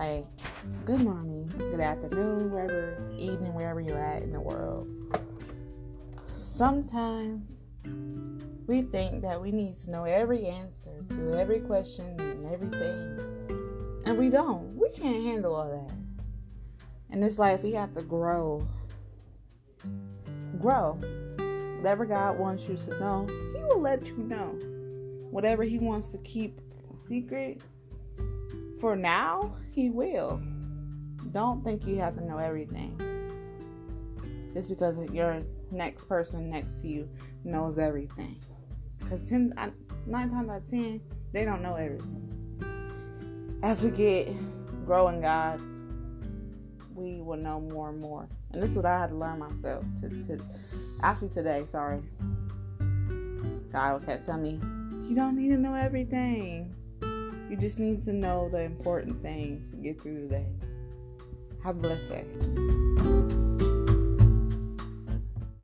Like, good morning, good afternoon, wherever, evening, wherever you're at in the world. Sometimes we think that we need to know every answer to every question and everything, and we don't. We can't handle all that. In this life, we have to grow. Grow. Whatever God wants you to know, He will let you know. Whatever He wants to keep secret, for now, He will. Don't think you have to know everything. Just because your next person next to you knows everything. Because 10, nine times out of ten, they don't know everything. As we get growing God, we will know more and more. And this is what I had to learn myself. To, to actually today, sorry. God kept telling me, you don't need to know everything. You just need to know the important things to get through the day. Have a blessed day.